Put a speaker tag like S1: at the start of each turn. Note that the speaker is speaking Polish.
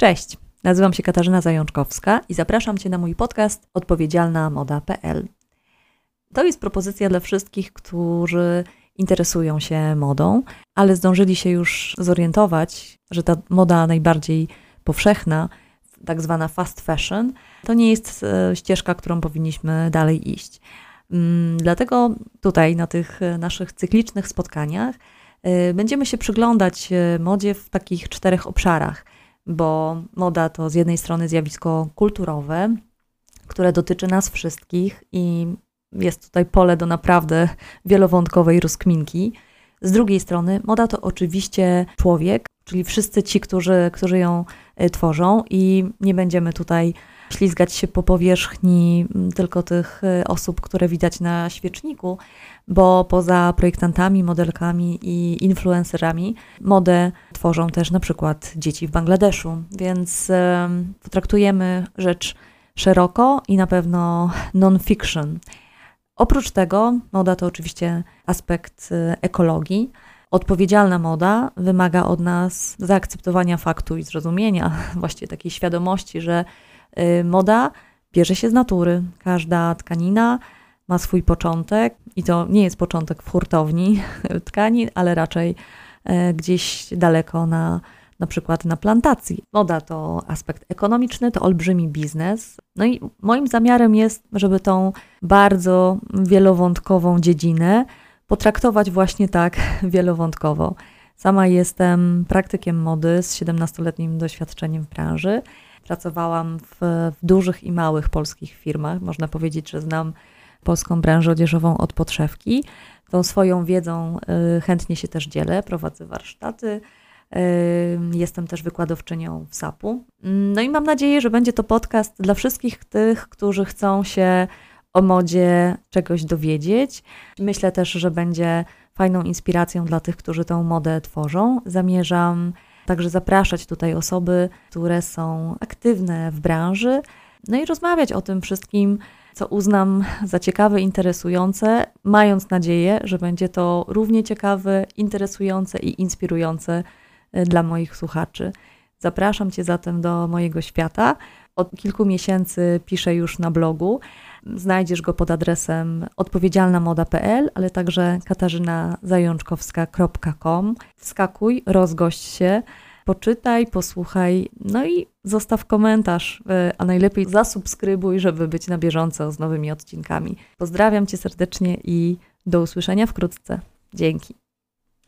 S1: Cześć, nazywam się Katarzyna Zajączkowska i zapraszam Cię na mój podcast Odpowiedzialna Moda.pl. To jest propozycja dla wszystkich, którzy interesują się modą, ale zdążyli się już zorientować, że ta moda najbardziej powszechna, tak zwana fast fashion, to nie jest e, ścieżka, którą powinniśmy dalej iść. Mm, dlatego tutaj na tych naszych cyklicznych spotkaniach e, będziemy się przyglądać e, modzie w takich czterech obszarach, bo moda to z jednej strony zjawisko kulturowe, które dotyczy nas wszystkich i jest tutaj pole do naprawdę wielowątkowej rozkminki. Z drugiej strony, moda to oczywiście człowiek, czyli wszyscy ci, którzy, którzy ją y, tworzą, i nie będziemy tutaj ślizgać się po powierzchni mm, tylko tych y, osób, które widać na świeczniku, bo poza projektantami, modelkami i influencerami, modę tworzą też na przykład dzieci w Bangladeszu, więc potraktujemy rzecz szeroko i na pewno non-fiction. Oprócz tego, moda to oczywiście aspekt y, ekologii. Odpowiedzialna moda wymaga od nas zaakceptowania faktu i zrozumienia, właściwie takiej świadomości, że moda bierze się z natury. Każda tkanina ma swój początek i to nie jest początek w hurtowni tkanin, ale raczej y, gdzieś daleko na, na przykład na plantacji. Moda to aspekt ekonomiczny, to olbrzymi biznes. No i moim zamiarem jest, żeby tą bardzo wielowątkową dziedzinę potraktować właśnie tak wielowątkowo. Sama jestem praktykiem mody z 17-letnim doświadczeniem w branży. Pracowałam w, w dużych i małych polskich firmach. Można powiedzieć, że znam polską branżę odzieżową od podszewki. Tą swoją wiedzą y, chętnie się też dzielę, prowadzę warsztaty, Jestem też wykładowczynią w SAP-u. No i mam nadzieję, że będzie to podcast dla wszystkich tych, którzy chcą się o modzie czegoś dowiedzieć. Myślę też, że będzie fajną inspiracją dla tych, którzy tą modę tworzą. Zamierzam także zapraszać tutaj osoby, które są aktywne w branży, no i rozmawiać o tym wszystkim, co uznam za ciekawe, interesujące, mając nadzieję, że będzie to równie ciekawe, interesujące i inspirujące Y, dla moich słuchaczy. Zapraszam Cię zatem do mojego świata. Od kilku miesięcy piszę już na blogu. Znajdziesz go pod adresem odpowiedzialnamoda.pl, ale także katarzynazajączkowska.com. Wskakuj, rozgość się, poczytaj, posłuchaj, no i zostaw komentarz, y, a najlepiej zasubskrybuj, żeby być na bieżąco z nowymi odcinkami. Pozdrawiam Cię serdecznie i do usłyszenia wkrótce. Dzięki.